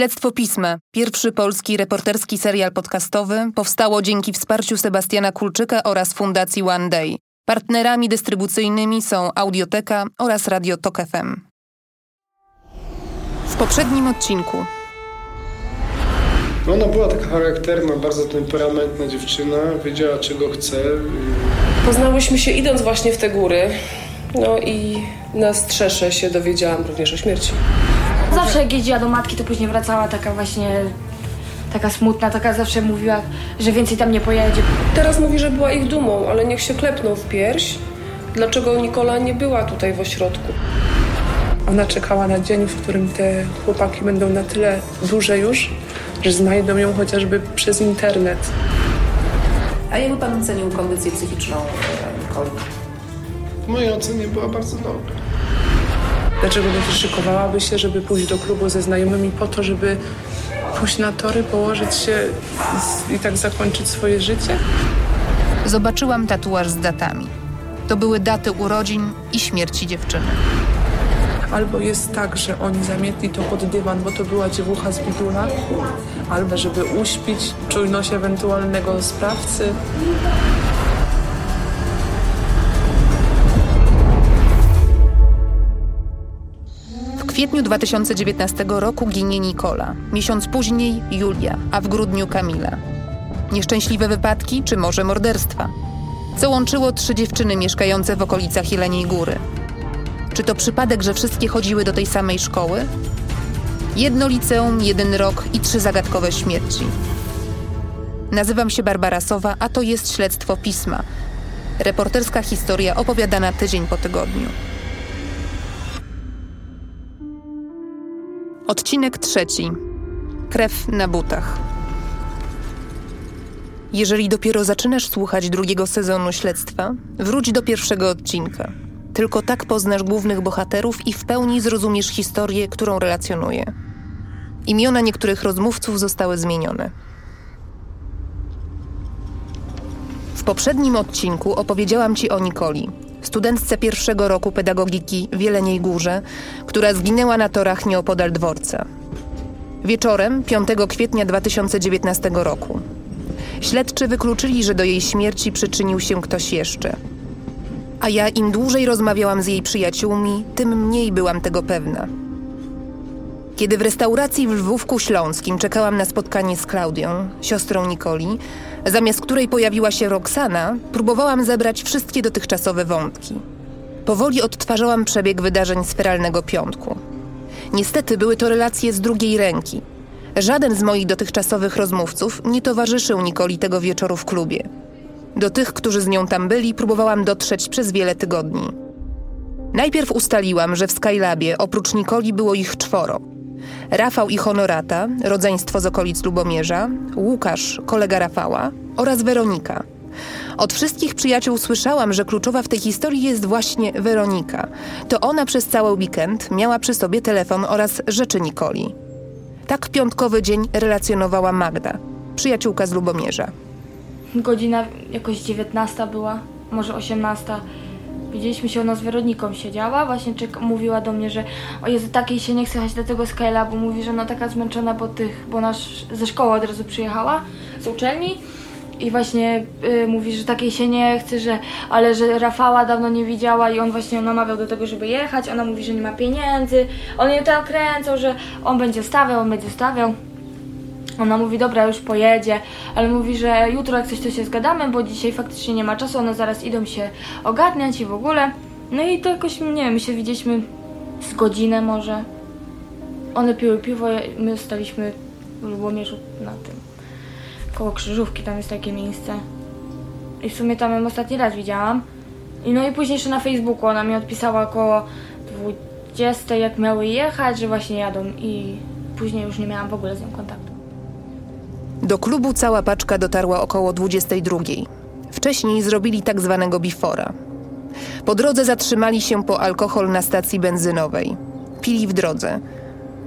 Śledztwo Pisma, pierwszy polski reporterski serial podcastowy, powstało dzięki wsparciu Sebastiana Kulczyka oraz Fundacji One Day. Partnerami dystrybucyjnymi są Audioteka oraz Radio Tok FM. W poprzednim odcinku no ona była taka charakterna, bardzo temperamentna dziewczyna, wiedziała czego chce. Poznałyśmy się idąc właśnie w te góry. No i na strzesze się dowiedziałam również o śmierci. Zawsze jak jeździła do matki, to później wracała taka właśnie taka smutna, taka zawsze mówiła, że więcej tam nie pojedzie. Teraz mówi, że była ich dumą, ale niech się klepną w pierś. Dlaczego Nikola nie była tutaj w ośrodku? Ona czekała na dzień, w którym te chłopaki będą na tyle duże już, że znajdą ją chociażby przez internet. A jakby pan ocenił kondycję psychiczną e, Nikoli? W mojej ocenie była bardzo dobra. Dlaczego nie wyszykowałaby się, żeby pójść do klubu ze znajomymi po to, żeby pójść na tory, położyć się i tak zakończyć swoje życie? Zobaczyłam tatuaż z datami. To były daty urodzin i śmierci dziewczyny. Albo jest tak, że oni zamietli to pod dywan, bo to była dziewucha z bidula, albo żeby uśpić czujność ewentualnego sprawcy. Kwietniu 2019 roku ginie Nikola, miesiąc później Julia, a w grudniu Kamila. Nieszczęśliwe wypadki czy może morderstwa? Co łączyło trzy dziewczyny mieszkające w okolicach Jeleniej Góry? Czy to przypadek, że wszystkie chodziły do tej samej szkoły? Jedno liceum, jeden rok i trzy zagadkowe śmierci. Nazywam się Barbara Sowa, a to jest śledztwo pisma. Reporterska historia opowiadana tydzień po tygodniu. Odcinek trzeci. Krew na butach. Jeżeli dopiero zaczynasz słuchać drugiego sezonu śledztwa, wróć do pierwszego odcinka. Tylko tak poznasz głównych bohaterów i w pełni zrozumiesz historię, którą relacjonuję. Imiona niektórych rozmówców zostały zmienione. W poprzednim odcinku opowiedziałam Ci o Nikoli, studentce pierwszego roku pedagogiki w Jeleniej Górze, która zginęła na torach nieopodal dworca. Wieczorem 5 kwietnia 2019 roku. Śledczy wykluczyli, że do jej śmierci przyczynił się ktoś jeszcze. A ja im dłużej rozmawiałam z jej przyjaciółmi, tym mniej byłam tego pewna. Kiedy w restauracji w Lwówku Śląskim czekałam na spotkanie z Klaudią, siostrą Nikoli, zamiast której pojawiła się Roxana, próbowałam zebrać wszystkie dotychczasowe wątki. Powoli odtwarzałam przebieg wydarzeń sferalnego piątku. Niestety były to relacje z drugiej ręki. Żaden z moich dotychczasowych rozmówców nie towarzyszył Nikoli tego wieczoru w klubie. Do tych, którzy z nią tam byli, próbowałam dotrzeć przez wiele tygodni. Najpierw ustaliłam, że w Skylabie oprócz Nikoli było ich czworo. Rafał i Honorata, rodzeństwo z okolic Lubomierza, Łukasz, kolega Rafała oraz Weronika. Od wszystkich przyjaciół słyszałam, że kluczowa w tej historii jest właśnie Weronika. To ona przez cały weekend miała przy sobie telefon oraz rzeczy Nikoli. Tak piątkowy dzień relacjonowała Magda, przyjaciółka z Lubomierza. Godzina jakoś 19 była, może 18. Widzieliśmy się, ona z Weroniką siedziała, właśnie czek- mówiła do mnie, że o Jezu, takiej się nie chce jechać do tego Skyla, bo mówi, że ona taka zmęczona po tych, bo nasz ze szkoły od razu przyjechała, z uczelni. I właśnie y, mówi, że takiej się nie chce, że, ale że Rafała dawno nie widziała i on właśnie ją namawiał do tego, żeby jechać, ona mówi, że nie ma pieniędzy, on ją tak kręcał, że on będzie stawiał, on będzie stawiał. Ona mówi, dobra, już pojedzie, ale mówi, że jutro jak coś to się zgadamy, bo dzisiaj faktycznie nie ma czasu, one zaraz idą się ogarniać i w ogóle. No i to jakoś, nie wiem, my się widzieliśmy z godzinę może. One piły piwo, my staliśmy w Lubomierzu na tym, koło Krzyżówki, tam jest takie miejsce. I w sumie tam ją ostatni raz widziałam. I no i później jeszcze na Facebooku ona mi odpisała około 20, jak miały jechać, że właśnie jadą i później już nie miałam w ogóle z nią kontaktu. Do klubu cała paczka dotarła około 22. Wcześniej zrobili tak zwanego bifora. Po drodze zatrzymali się po alkohol na stacji benzynowej. Pili w drodze.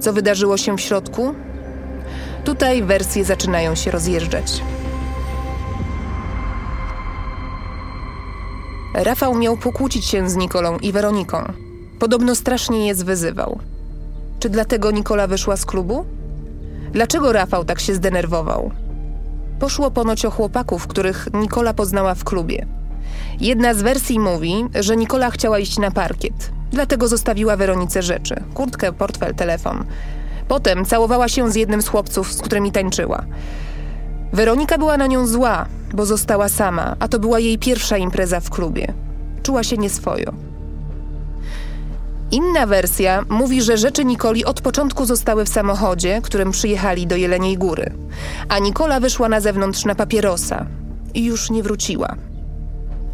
Co wydarzyło się w środku? Tutaj wersje zaczynają się rozjeżdżać. Rafał miał pokłócić się z Nikolą i Weroniką. Podobno strasznie je zwyzywał. Czy dlatego Nikola wyszła z klubu? Dlaczego Rafał tak się zdenerwował? Poszło ponoć o chłopaków, których Nikola poznała w klubie. Jedna z wersji mówi, że Nikola chciała iść na parkiet, dlatego zostawiła Weronice rzeczy: kurtkę, portfel, telefon. Potem całowała się z jednym z chłopców, z którymi tańczyła. Weronika była na nią zła, bo została sama, a to była jej pierwsza impreza w klubie. Czuła się nieswojo. Inna wersja mówi, że rzeczy Nikoli od początku zostały w samochodzie, którym przyjechali do Jeleniej Góry, a Nikola wyszła na zewnątrz na papierosa i już nie wróciła.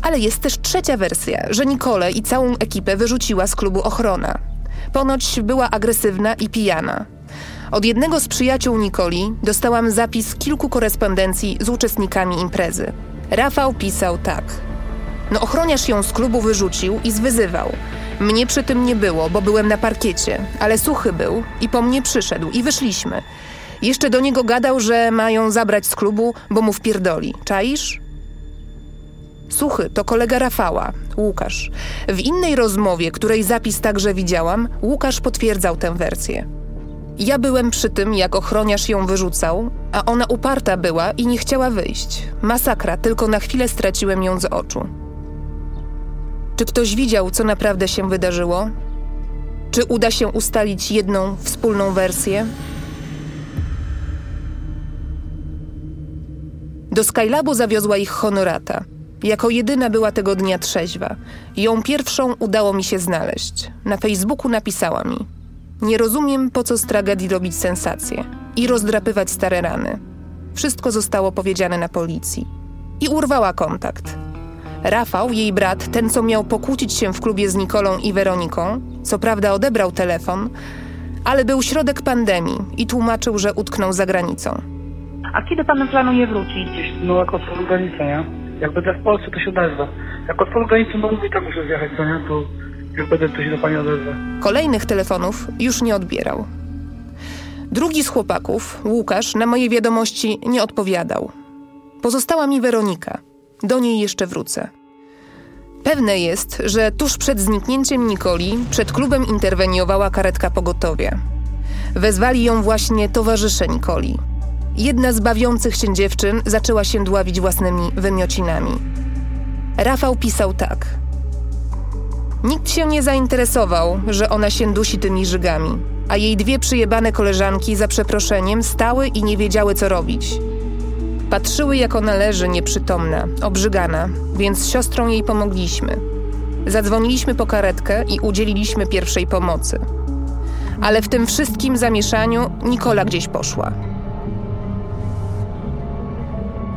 Ale jest też trzecia wersja, że Nikolę i całą ekipę wyrzuciła z klubu ochrona. Ponoć była agresywna i pijana. Od jednego z przyjaciół Nikoli dostałam zapis kilku korespondencji z uczestnikami imprezy. Rafał pisał tak. No ochroniarz ją z klubu wyrzucił i zwyzywał. Mnie przy tym nie było, bo byłem na parkiecie, ale suchy był i po mnie przyszedł i wyszliśmy. Jeszcze do niego gadał, że mają zabrać z klubu, bo mu wpierdoli. Czaisz? Suchy to kolega Rafała, Łukasz. W innej rozmowie, której zapis także widziałam, Łukasz potwierdzał tę wersję. Ja byłem przy tym, jak ochroniarz ją wyrzucał, a ona uparta była i nie chciała wyjść. Masakra, tylko na chwilę straciłem ją z oczu. Czy ktoś widział, co naprawdę się wydarzyło? Czy uda się ustalić jedną wspólną wersję? Do Skylabu zawiozła ich honorata. Jako jedyna była tego dnia trzeźwa. Ją pierwszą udało mi się znaleźć. Na Facebooku napisała mi: Nie rozumiem, po co z tragedii robić sensację i rozdrapywać stare rany. Wszystko zostało powiedziane na policji. I urwała kontakt. Rafał, jej brat, ten co miał pokłócić się w klubie z Nikolą i Weroniką, co prawda odebrał telefon, ale był środek pandemii i tłumaczył, że utknął za granicą. A kiedy pan planuje wrócić? No jak otworzą granicę, nie? Jak będę w Polsce, to się odezwę. Jak otworzą granicę, no mówię, tak muszę zjechać, co nie? To jak będę, to się do pani odezwę. Kolejnych telefonów już nie odbierał. Drugi z chłopaków, Łukasz, na moje wiadomości nie odpowiadał. Pozostała mi Weronika. Do niej jeszcze wrócę. Pewne jest, że tuż przed zniknięciem Nikoli przed klubem interweniowała karetka pogotowia. Wezwali ją właśnie towarzysze Nikoli. Jedna z bawiących się dziewczyn zaczęła się dławić własnymi wymiocinami. Rafał pisał tak. Nikt się nie zainteresował, że ona się dusi tymi żygami, a jej dwie przyjebane koleżanki za przeproszeniem stały i nie wiedziały co robić. Patrzyły jak ona leży nieprzytomna, obrzygana, więc z siostrą jej pomogliśmy. Zadzwoniliśmy po karetkę i udzieliliśmy pierwszej pomocy. Ale w tym wszystkim zamieszaniu Nikola gdzieś poszła.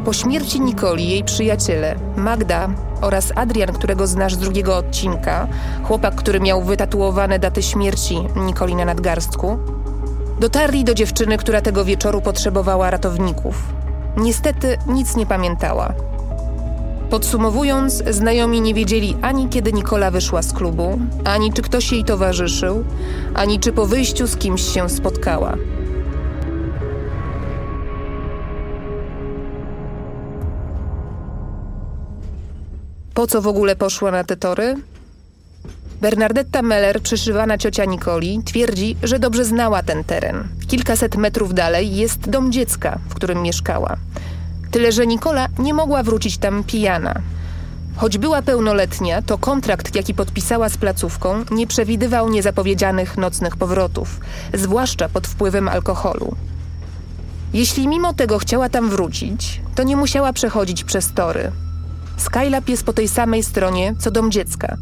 Po śmierci Nikoli jej przyjaciele, Magda oraz Adrian, którego znasz z drugiego odcinka, chłopak, który miał wytatuowane daty śmierci Nikoli na nadgarstku, dotarli do dziewczyny, która tego wieczoru potrzebowała ratowników. Niestety nic nie pamiętała. Podsumowując, znajomi nie wiedzieli ani kiedy Nikola wyszła z klubu, ani czy ktoś jej towarzyszył, ani czy po wyjściu z kimś się spotkała. Po co w ogóle poszła na te tory? Bernardetta Meller, przyszywana ciocia Nikoli, twierdzi, że dobrze znała ten teren. Kilkaset metrów dalej jest dom dziecka, w którym mieszkała. Tyle, że Nikola nie mogła wrócić tam pijana. Choć była pełnoletnia, to kontrakt, jaki podpisała z placówką, nie przewidywał niezapowiedzianych nocnych powrotów, zwłaszcza pod wpływem alkoholu. Jeśli mimo tego chciała tam wrócić, to nie musiała przechodzić przez tory. Skylab jest po tej samej stronie, co dom dziecka.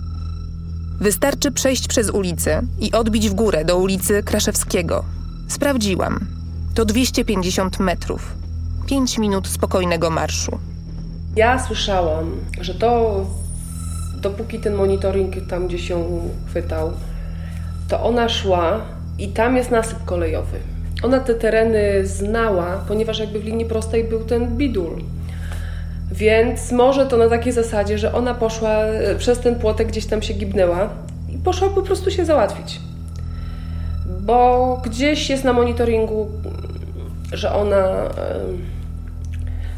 Wystarczy przejść przez ulicę i odbić w górę do ulicy Kraszewskiego. Sprawdziłam. To 250 metrów. 5 minut spokojnego marszu. Ja słyszałam, że to dopóki ten monitoring tam gdzie się chwytał, to ona szła i tam jest nasyp kolejowy. Ona te tereny znała, ponieważ jakby w linii prostej był ten bidul. Więc może to na takiej zasadzie, że ona poszła e, przez ten płotek, gdzieś tam się gibnęła i poszła po prostu się załatwić. Bo gdzieś jest na monitoringu, że ona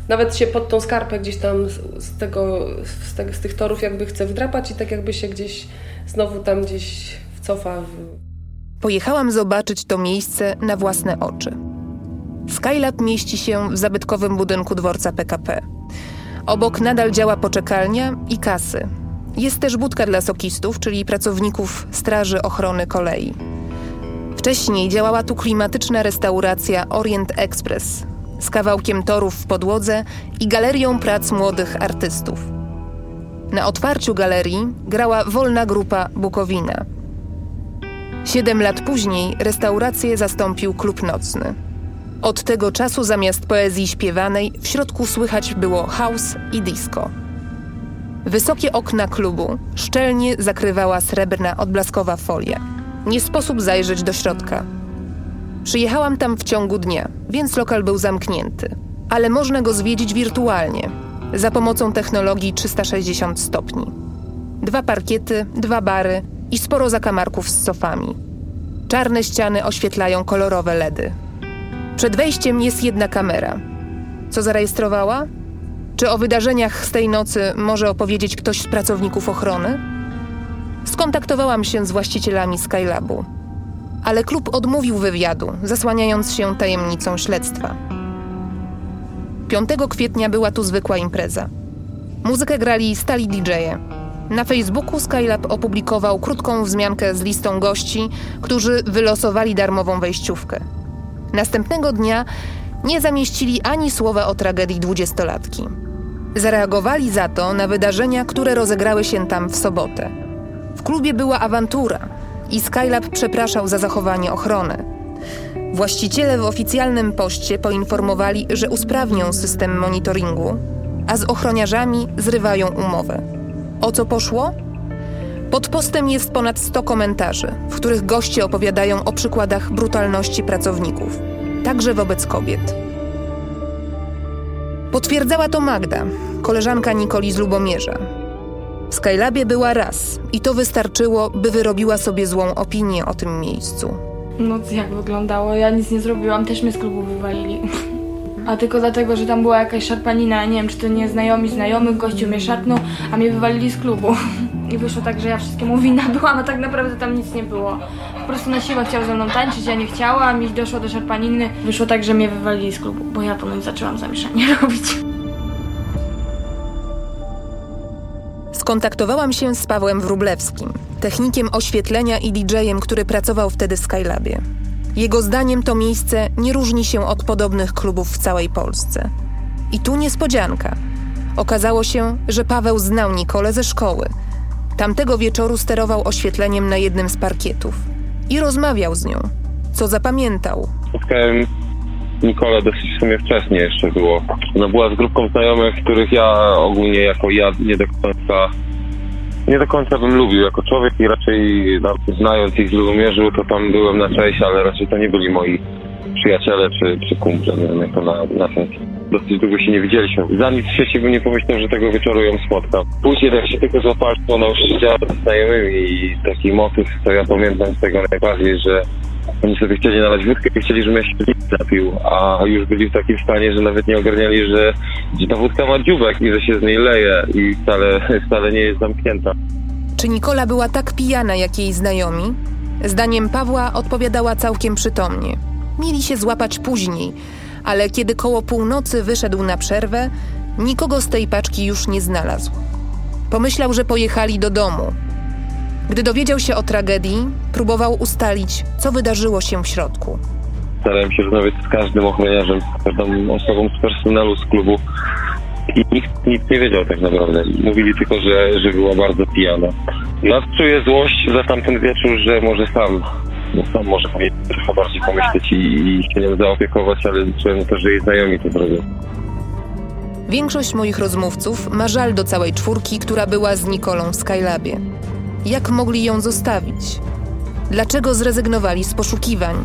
nawet się pod tą skarpę gdzieś tam z, tego, z, z tych torów jakby chce wdrapać i tak jakby się gdzieś znowu tam gdzieś wcofa. Pojechałam zobaczyć to miejsce na własne oczy. Skylab mieści się w zabytkowym budynku dworca PKP. Obok nadal działa poczekalnia i kasy. Jest też budka dla sokistów, czyli pracowników Straży Ochrony Kolei. Wcześniej działała tu klimatyczna restauracja Orient Express z kawałkiem torów w podłodze i galerią prac młodych artystów. Na otwarciu galerii grała wolna grupa Bukowina. Siedem lat później restaurację zastąpił klub nocny. Od tego czasu zamiast poezji śpiewanej w środku słychać było house i disco. Wysokie okna klubu szczelnie zakrywała srebrna odblaskowa folia. Nie sposób zajrzeć do środka. Przyjechałam tam w ciągu dnia, więc lokal był zamknięty, ale można go zwiedzić wirtualnie za pomocą technologii 360 stopni. Dwa parkiety, dwa bary i sporo zakamarków z sofami. Czarne ściany oświetlają kolorowe LEDy. Przed wejściem jest jedna kamera. Co zarejestrowała? Czy o wydarzeniach z tej nocy może opowiedzieć ktoś z pracowników ochrony? Skontaktowałam się z właścicielami Skylabu, ale klub odmówił wywiadu, zasłaniając się tajemnicą śledztwa. 5 kwietnia była tu zwykła impreza. Muzykę grali stali DJ-e. Na Facebooku Skylab opublikował krótką wzmiankę z listą gości, którzy wylosowali darmową wejściówkę. Następnego dnia nie zamieścili ani słowa o tragedii dwudziestolatki. Zareagowali za to na wydarzenia, które rozegrały się tam w sobotę. W klubie była awantura i Skylab przepraszał za zachowanie ochrony. Właściciele w oficjalnym poście poinformowali, że usprawnią system monitoringu, a z ochroniarzami zrywają umowę. O co poszło? Pod postem jest ponad 100 komentarzy, w których goście opowiadają o przykładach brutalności pracowników, także wobec kobiet. Potwierdzała to Magda, koleżanka Nikoli z Lubomierza. W Skylabie była raz i to wystarczyło, by wyrobiła sobie złą opinię o tym miejscu. No jak wyglądało? Ja nic nie zrobiłam, też mnie z klubu wywalili. A tylko dlatego, że tam była jakaś szarpanina, nie wiem, czy to nie znajomi znajomych, gościu mnie szarpnął, a mnie wywalili z klubu. I wyszło tak, że ja wszystkiemu winna byłam, a tak naprawdę tam nic nie było. Po prostu na siłę chciał ze mną tańczyć, ja nie chciałam, mi doszło do szarpaniny. Wyszło tak, że mnie wywalili z klubu, bo ja ponoć zaczęłam zamieszanie robić. Skontaktowałam się z Pawłem Wróblewskim, technikiem oświetlenia i DJ-em, który pracował wtedy w Skylabie. Jego zdaniem to miejsce nie różni się od podobnych klubów w całej Polsce. I tu niespodzianka. Okazało się, że Paweł znał Nikolę ze szkoły. Tamtego wieczoru sterował oświetleniem na jednym z parkietów i rozmawiał z nią, co zapamiętał. Spotkałem Nikolę dosyć w sumie wcześnie jeszcze było. No była z grupką znajomych, których ja ogólnie jako ja nie do końca nie do końca bym lubił jako człowiek i raczej no, znając ich z Lubomierzu, to tam byłem na cześć, ale raczej to nie byli moi przyjaciele czy, czy kumple, nie wiem jak to na, na sens. Dosyć długo się nie widzieliśmy. Za nic w świecie bym nie pomyślał, że tego wieczoru ją spotkam. Później jak się tylko ona już siedziała ze znajomymi i taki motyw, co ja pamiętam z tego najbardziej, że oni sobie chcieli nalać wódkę i chcieli, żebym ja się napił, a już byli w takim stanie, że nawet nie ogarniali, że, że ta wódka ma dziubek i że się z niej leje i wcale, wcale nie jest zamknięta. Czy Nikola była tak pijana jak jej znajomi? Zdaniem Pawła odpowiadała całkiem przytomnie. Mieli się złapać później, ale kiedy koło północy wyszedł na przerwę, nikogo z tej paczki już nie znalazł. Pomyślał, że pojechali do domu. Gdy dowiedział się o tragedii, próbował ustalić, co wydarzyło się w środku. Starałem się rozmawiać z każdym ochroniarzem, z każdą osobą z personelu z klubu i nikt nic nie wiedział tak naprawdę. Mówili tylko, że, że była bardzo pijana. Ja czuję złość za tamten wieczór, że może sam, no może powinien trochę bardziej pomyśleć i, i się nią zaopiekować, ale czułem też, że jej znajomi to zrobią. Większość moich rozmówców ma żal do całej czwórki, która była z Nikolą w Skylabie. Jak mogli ją zostawić? Dlaczego zrezygnowali z poszukiwań?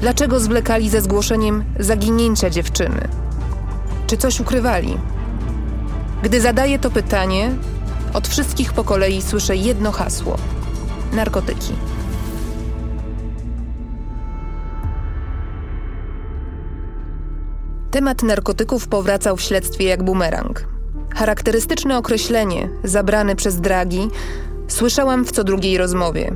Dlaczego zwlekali ze zgłoszeniem zaginięcia dziewczyny? Czy coś ukrywali? Gdy zadaję to pytanie, od wszystkich po kolei słyszę jedno hasło: narkotyki. Temat narkotyków powracał w śledztwie jak bumerang. Charakterystyczne określenie, zabrane przez dragi, słyszałam w co drugiej rozmowie.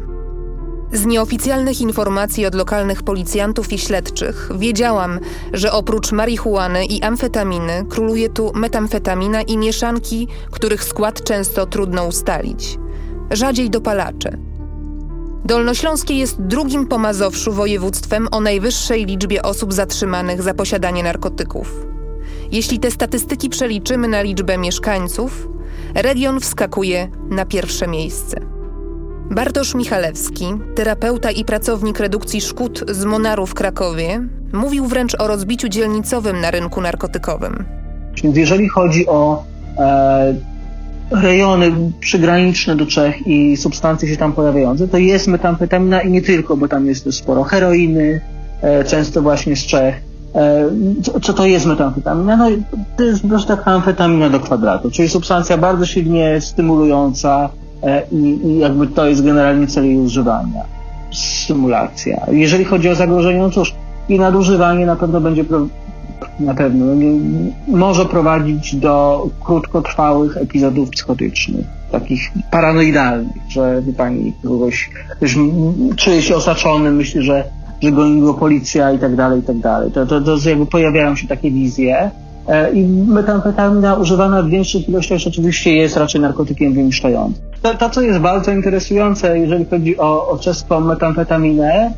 Z nieoficjalnych informacji od lokalnych policjantów i śledczych wiedziałam, że oprócz marihuany i amfetaminy króluje tu metamfetamina i mieszanki, których skład często trudno ustalić. Rzadziej dopalacze. Dolnośląskie jest drugim po Mazowszu województwem o najwyższej liczbie osób zatrzymanych za posiadanie narkotyków. Jeśli te statystyki przeliczymy na liczbę mieszkańców, region wskakuje na pierwsze miejsce. Bartosz Michalewski, terapeuta i pracownik redukcji szkód z Monaru w Krakowie, mówił wręcz o rozbiciu dzielnicowym na rynku narkotykowym. Więc jeżeli chodzi o e, rejony przygraniczne do Czech i substancje się tam pojawiające, to jest metamfetamina i nie tylko, bo tam jest sporo heroiny, e, często właśnie z Czech. E, co, co to jest metamfetamina? No, to jest prostu taka amfetamina do kwadratu, czyli substancja bardzo silnie stymulująca e, i, i jakby to jest generalnie cel jej używania. Stymulacja. Jeżeli chodzi o zagrożenie, no cóż, i nadużywanie na pewno będzie na pewno no może prowadzić do krótkotrwałych epizodów psychotycznych, takich paranoidalnych, że wie pani, kogoś czuje się osaczony, myśli, że, że goni go policja i tak dalej, i tak dalej. To, to, to jakby pojawiają się takie wizje. E, I metamfetamina używana w większych ilościach rzeczywiście jest raczej narkotykiem wyniszczającym. To, to, co jest bardzo interesujące, jeżeli chodzi o, o czeską metamfetaminę,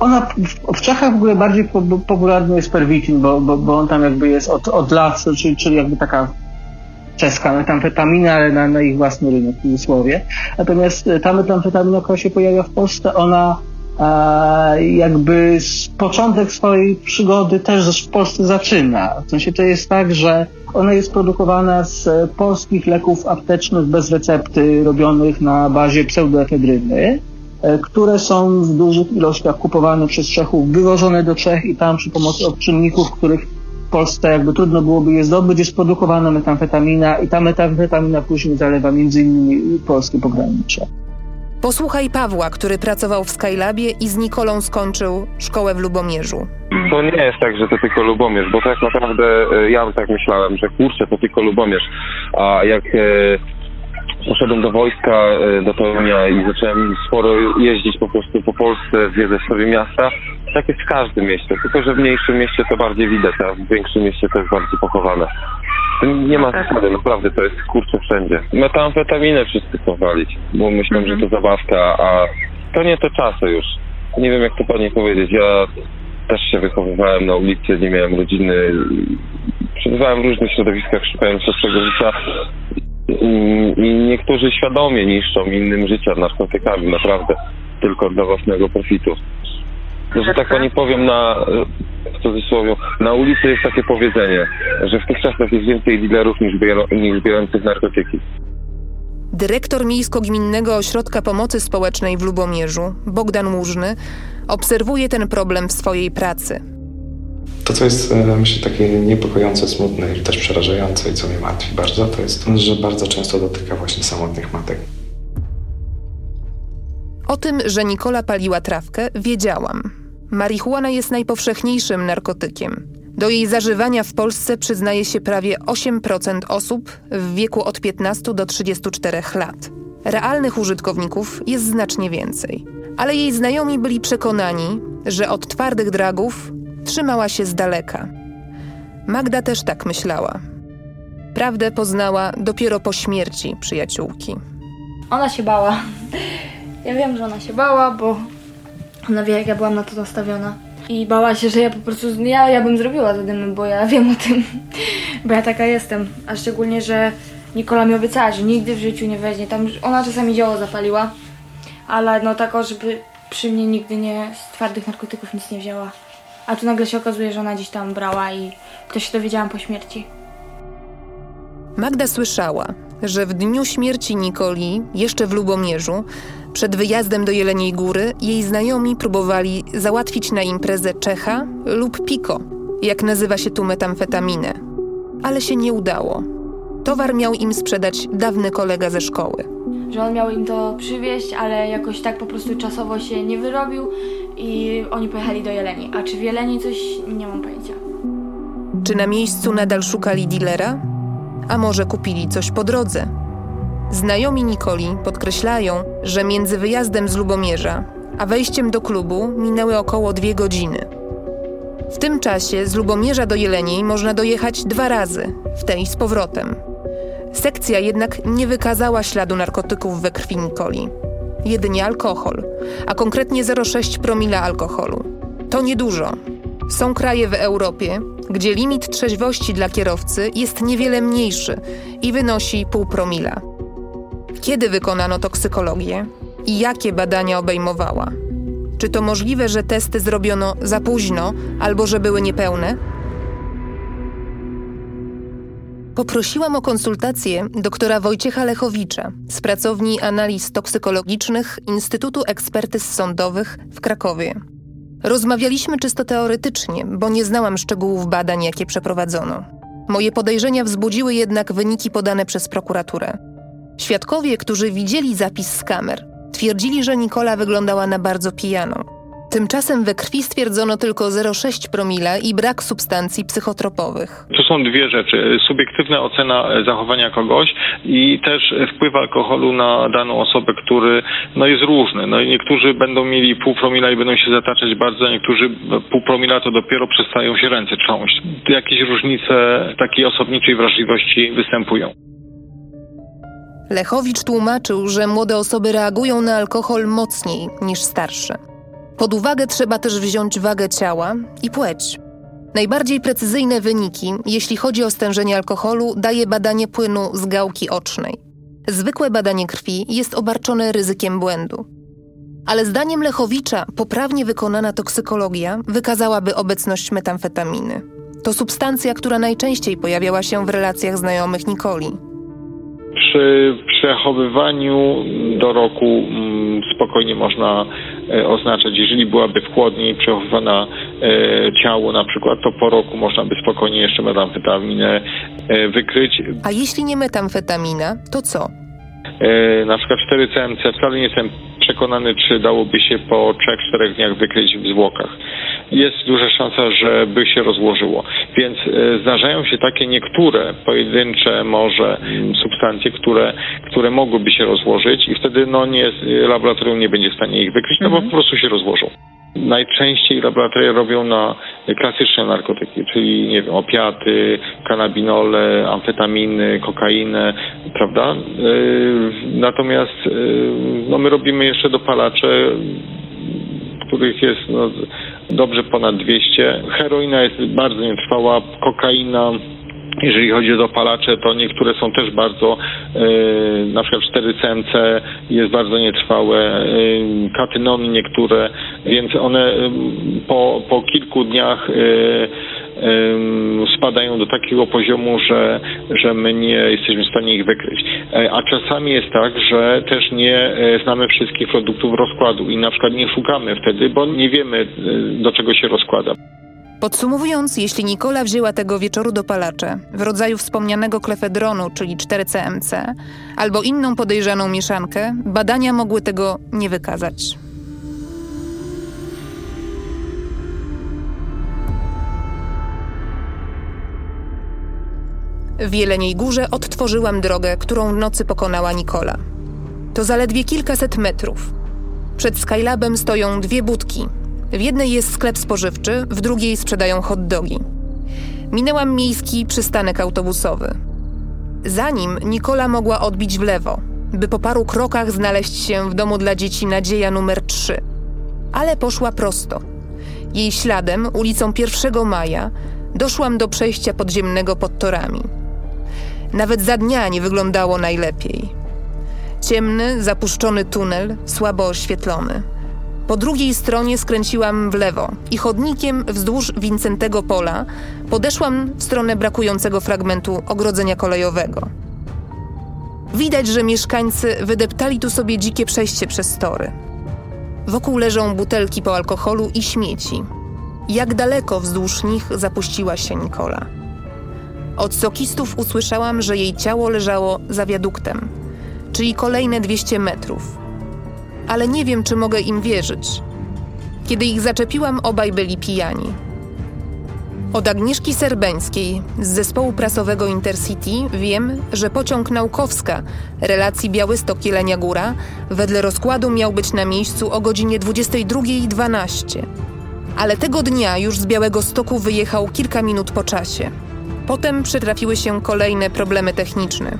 ona w, w Czechach w ogóle bardziej po, popularny jest perwitin, bo, bo, bo on tam jakby jest od, od lat, czyli, czyli jakby taka czeska metamfetamina, ale na, na ich własny rynek w cudzysłowie. Natomiast ta metamfetamina, która się pojawia w Polsce, ona jakby początek swojej przygody też w Polsce zaczyna. W sensie to jest tak, że ona jest produkowana z polskich leków aptecznych bez recepty, robionych na bazie pseudoefedryny, e, które są w dużych ilościach kupowane przez Czechów, wywożone do Czech i tam przy pomocy odczynników, których w Polsce jakby trudno byłoby je zdobyć, jest produkowana metamfetamina i ta metamfetamina później zalewa między innymi polskie pogranicze. Posłuchaj Pawła, który pracował w Skylabie i z Nikolą skończył szkołę w Lubomierzu. To nie jest tak, że to tylko Lubomierz, bo tak naprawdę e, ja tak myślałem, że kurczę, to tylko Lubomierz. A jak e, poszedłem do wojska, e, do Torunia i zacząłem sporo jeździć po prostu po Polsce, zwiedzać sobie miasta, tak jest w każdym mieście, tylko że w mniejszym mieście to bardziej widać, a w większym mieście to jest bardziej pochowane. Nie ma zasady, naprawdę, to jest kurczę wszędzie. Metamfetaminę wszyscy chcą walić, bo myślą, że to zabawka, a to nie te czasy już. Nie wiem, jak to pani powiedzieć. Ja też się wychowywałem na ulicy, nie miałem rodziny. Przebywałem w różnych środowiskach, szukając lepszego życia. I niektórzy świadomie niszczą innym życia narkotykami, naprawdę, tylko dla własnego profitu. Że tak pani powiem, na, w cudzysłowie, na ulicy jest takie powiedzenie, że w tych czasach jest więcej dealerów niż, niż biorących narkotyki. Dyrektor Miejsko-Gminnego Ośrodka Pomocy Społecznej w Lubomierzu, Bogdan Łużny, obserwuje ten problem w swojej pracy. To, co jest, e, myślę, takie niepokojące, smutne i też przerażające i co mnie martwi bardzo, to jest to, że bardzo często dotyka właśnie samotnych matek. O tym, że Nikola paliła trawkę, wiedziałam. Marihuana jest najpowszechniejszym narkotykiem. Do jej zażywania w Polsce przyznaje się prawie 8% osób w wieku od 15 do 34 lat. Realnych użytkowników jest znacznie więcej. Ale jej znajomi byli przekonani, że od twardych dragów trzymała się z daleka. Magda też tak myślała. Prawdę poznała dopiero po śmierci przyjaciółki. Ona się bała. Ja wiem, że ona się bała, bo ona wie, jak ja byłam na to nastawiona. I bała się, że ja po prostu, ja, ja bym zrobiła te dymy, bo ja wiem o tym, bo ja taka jestem. A szczególnie, że Nikola mi obiecała, że nigdy w życiu nie weźmie. Tam ona czasami działo zapaliła, ale no tak, żeby przy mnie nigdy nie z twardych narkotyków nic nie wzięła. A tu nagle się okazuje, że ona gdzieś tam brała i to się dowiedziałam po śmierci. Magda słyszała, że w dniu śmierci Nikoli, jeszcze w Lubomierzu, przed wyjazdem do Jeleniej Góry, jej znajomi próbowali załatwić na imprezę Czecha lub Piko, jak nazywa się tu metamfetaminę. Ale się nie udało. Towar miał im sprzedać dawny kolega ze szkoły. Że on miał im to przywieźć, ale jakoś tak po prostu czasowo się nie wyrobił i oni pojechali do Jeleni. A czy w Jeleni coś, nie mam pojęcia. Czy na miejscu nadal szukali dealera? A może kupili coś po drodze? Znajomi Nikoli podkreślają, że między wyjazdem z Lubomierza a wejściem do klubu minęły około dwie godziny. W tym czasie z Lubomierza do Jeleniej można dojechać dwa razy, w tej z powrotem. Sekcja jednak nie wykazała śladu narkotyków we krwi Nikoli. Jedynie alkohol, a konkretnie 0,6 promila alkoholu. To niedużo. Są kraje w Europie, gdzie limit trzeźwości dla kierowcy jest niewiele mniejszy i wynosi pół promila. Kiedy wykonano toksykologię i jakie badania obejmowała? Czy to możliwe, że testy zrobiono za późno albo że były niepełne? Poprosiłam o konsultację doktora Wojciecha Lechowicza z pracowni analiz toksykologicznych Instytutu Ekspertyz Sądowych w Krakowie. Rozmawialiśmy czysto teoretycznie, bo nie znałam szczegółów badań, jakie przeprowadzono. Moje podejrzenia wzbudziły jednak wyniki podane przez prokuraturę. Świadkowie, którzy widzieli zapis z kamer, twierdzili, że Nikola wyglądała na bardzo pijaną. Tymczasem we krwi stwierdzono tylko 0,6 promila i brak substancji psychotropowych. To są dwie rzeczy. Subiektywna ocena zachowania kogoś i też wpływ alkoholu na daną osobę, który no, jest różny. No, niektórzy będą mieli pół promila i będą się zataczać bardzo, niektórzy pół promila to dopiero przestają się ręce trząść. Jakieś różnice takiej osobniczej wrażliwości występują. Lechowicz tłumaczył, że młode osoby reagują na alkohol mocniej niż starsze. Pod uwagę trzeba też wziąć wagę ciała i płeć. Najbardziej precyzyjne wyniki, jeśli chodzi o stężenie alkoholu, daje badanie płynu z gałki ocznej. Zwykłe badanie krwi jest obarczone ryzykiem błędu. Ale zdaniem Lechowicza poprawnie wykonana toksykologia wykazałaby obecność metamfetaminy. To substancja, która najczęściej pojawiała się w relacjach znajomych Nikoli. Przy przechowywaniu do roku mm, spokojnie można e, oznaczać, jeżeli byłaby w chłodni przechowywana e, ciało na przykład, to po roku można by spokojnie jeszcze metamfetaminę e, wykryć. A jeśli nie metamfetamina, to co? Na przykład 4CMC, wcale nie jestem przekonany, czy dałoby się po 3-4 dniach wykryć w zwłokach jest duża szansa, żeby się rozłożyło. Więc e, zdarzają się takie niektóre pojedyncze może substancje, które, które mogłyby się rozłożyć i wtedy no nie, laboratorium nie będzie w stanie ich wykryć, no bo mhm. po prostu się rozłożą. Najczęściej laboratoria robią na klasyczne narkotyki, czyli nie wiem, opiaty, kanabinole, amfetaminy, kokainę, prawda? E, natomiast e, no, my robimy jeszcze dopalacze, których jest no, dobrze ponad 200. Heroina jest bardzo nietrwała, kokaina jeżeli chodzi o dopalacze, to niektóre są też bardzo, yy, na przykład 4CMC jest bardzo nietrwałe, yy, katynony niektóre, więc one yy, po, po kilku dniach spadają do takiego poziomu, że, że my nie jesteśmy w stanie ich wykryć. E, a czasami jest tak, że też nie e, znamy wszystkich produktów rozkładu i na przykład nie szukamy wtedy, bo nie wiemy e, do czego się rozkłada. Podsumowując, jeśli Nikola wzięła tego wieczoru dopalacze w rodzaju wspomnianego klefedronu, czyli 4CMC, albo inną podejrzaną mieszankę, badania mogły tego nie wykazać. W Jeleniej Górze odtworzyłam drogę, którą nocy pokonała Nikola. To zaledwie kilkaset metrów. Przed Skylabem stoją dwie budki. W jednej jest sklep spożywczy, w drugiej sprzedają hot dogi. Minęłam miejski przystanek autobusowy. Zanim Nikola mogła odbić w lewo, by po paru krokach znaleźć się w domu dla dzieci Nadzieja numer 3. Ale poszła prosto. Jej śladem, ulicą 1 Maja, doszłam do przejścia podziemnego pod torami. Nawet za dnia nie wyglądało najlepiej. Ciemny, zapuszczony tunel, słabo oświetlony. Po drugiej stronie skręciłam w lewo i chodnikiem wzdłuż Wincentego Pola podeszłam w stronę brakującego fragmentu ogrodzenia kolejowego. Widać, że mieszkańcy wydeptali tu sobie dzikie przejście przez tory. Wokół leżą butelki po alkoholu i śmieci. Jak daleko wzdłuż nich zapuściła się Nikola. Od sokistów usłyszałam, że jej ciało leżało za wiaduktem, czyli kolejne 200 metrów. Ale nie wiem, czy mogę im wierzyć. Kiedy ich zaczepiłam, obaj byli pijani. Od Agnieszki Serbeńskiej z zespołu prasowego Intercity wiem, że pociąg Naukowska relacji Białystok-Jelenia Góra wedle rozkładu miał być na miejscu o godzinie 22.12. Ale tego dnia już z Białego Stoku wyjechał kilka minut po czasie. Potem przytrafiły się kolejne problemy techniczne.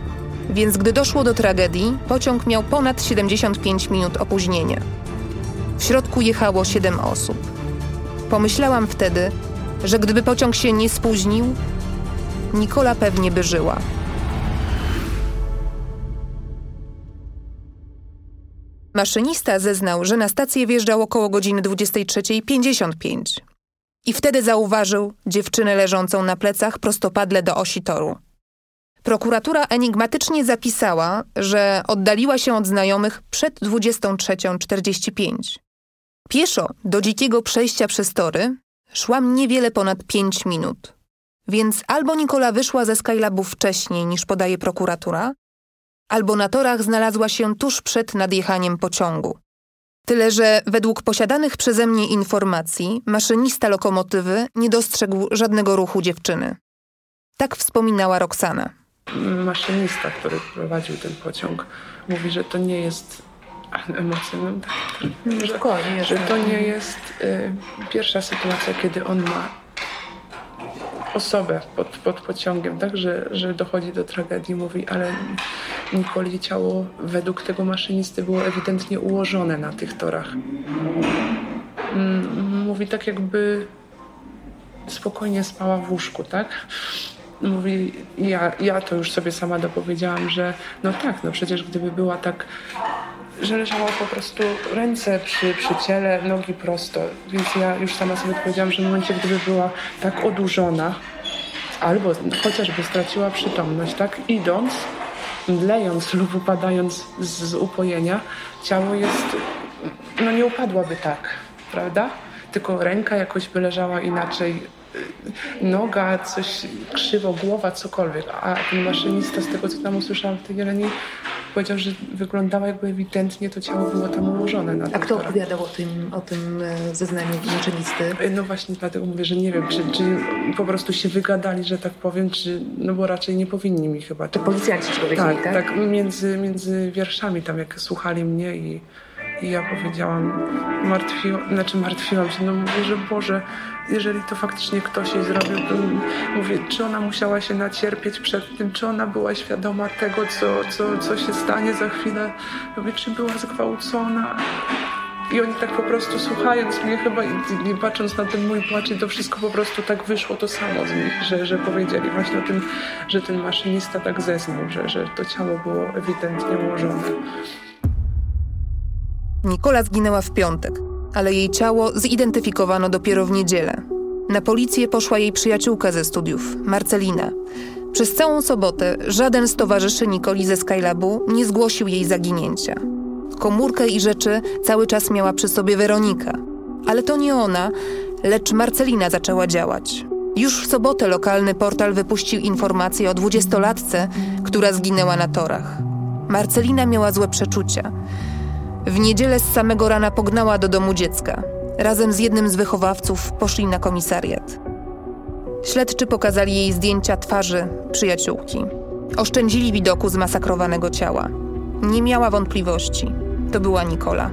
Więc gdy doszło do tragedii, pociąg miał ponad 75 minut opóźnienia. W środku jechało 7 osób. Pomyślałam wtedy, że gdyby pociąg się nie spóźnił, Nikola pewnie by żyła. Maszynista zeznał, że na stację wjeżdżał około godziny 23.55 i wtedy zauważył dziewczynę leżącą na plecach prostopadle do osi toru. Prokuratura enigmatycznie zapisała, że oddaliła się od znajomych przed 23.45. Pieszo do dzikiego przejścia przez tory szłam niewiele ponad 5 minut. Więc albo Nikola wyszła ze Skylabu wcześniej niż podaje prokuratura, albo na torach znalazła się tuż przed nadjechaniem pociągu. Tyle, że według posiadanych przeze mnie informacji maszynista lokomotywy nie dostrzegł żadnego ruchu dziewczyny. Tak wspominała Roxana. Maszynista, który prowadził ten pociąg, mówi, że to nie jest emocje, no, tak, że, że to nie jest y, pierwsza sytuacja, kiedy on ma osobę pod, pod pociągiem, tak, że, że dochodzi do tragedii, mówi, ale Nikoli ciało według tego maszynisty było ewidentnie ułożone na tych torach. Mm, mówi tak jakby spokojnie spała w łóżku, tak? Mówi, ja, ja to już sobie sama dopowiedziałam, że no tak, no przecież gdyby była tak że leżała po prostu ręce przy, przy ciele, nogi prosto. Więc ja już sama sobie powiedziałam, że w momencie, gdyby była tak odurzona, albo chociażby straciła przytomność, tak idąc, mdlejąc lub upadając z, z upojenia, ciało jest, no nie upadłaby tak, prawda? Tylko ręka jakoś by leżała inaczej, noga, coś krzywo, głowa, cokolwiek. A ten maszynista, z tego co tam usłyszałam w tej Jeleni, powiedział, że wyglądało jakby ewidentnie to ciało było tam ułożone. Na A kto opowiadał o tym, o tym e, zeznaniu maszynisty? No właśnie dlatego mówię, że nie wiem, czy, czy po prostu się wygadali, że tak powiem, czy, no bo raczej nie powinni mi chyba. To policjanci ci powiedzieli, tak? Tak, tak między, między wierszami tam, jak słuchali mnie i i ja powiedziałam, martwiłam, znaczy martwiłam się, no mówię, że Boże, jeżeli to faktycznie ktoś jej zrobił, mówię, czy ona musiała się nacierpieć przed tym, czy ona była świadoma tego, co, co, co się stanie za chwilę, mówię, czy była zgwałcona. I oni tak po prostu słuchając mnie chyba i, i patrząc na ten mój płacz to wszystko po prostu tak wyszło to samo z nich, że, że powiedzieli właśnie o tym, że ten maszynista tak zeznał, że, że to ciało było ewidentnie ułożone. Nikola zginęła w piątek, ale jej ciało zidentyfikowano dopiero w niedzielę. Na policję poszła jej przyjaciółka ze studiów, Marcelina. Przez całą sobotę żaden z towarzyszy Nikoli ze Skylabu nie zgłosił jej zaginięcia. Komórkę i rzeczy cały czas miała przy sobie Weronika. Ale to nie ona, lecz Marcelina zaczęła działać. Już w sobotę lokalny portal wypuścił informację o dwudziestolatce, która zginęła na torach. Marcelina miała złe przeczucia. W niedzielę z samego rana pognała do domu dziecka. Razem z jednym z wychowawców poszli na komisariat. Śledczy pokazali jej zdjęcia twarzy przyjaciółki. Oszczędzili widoku zmasakrowanego ciała. Nie miała wątpliwości. To była Nikola.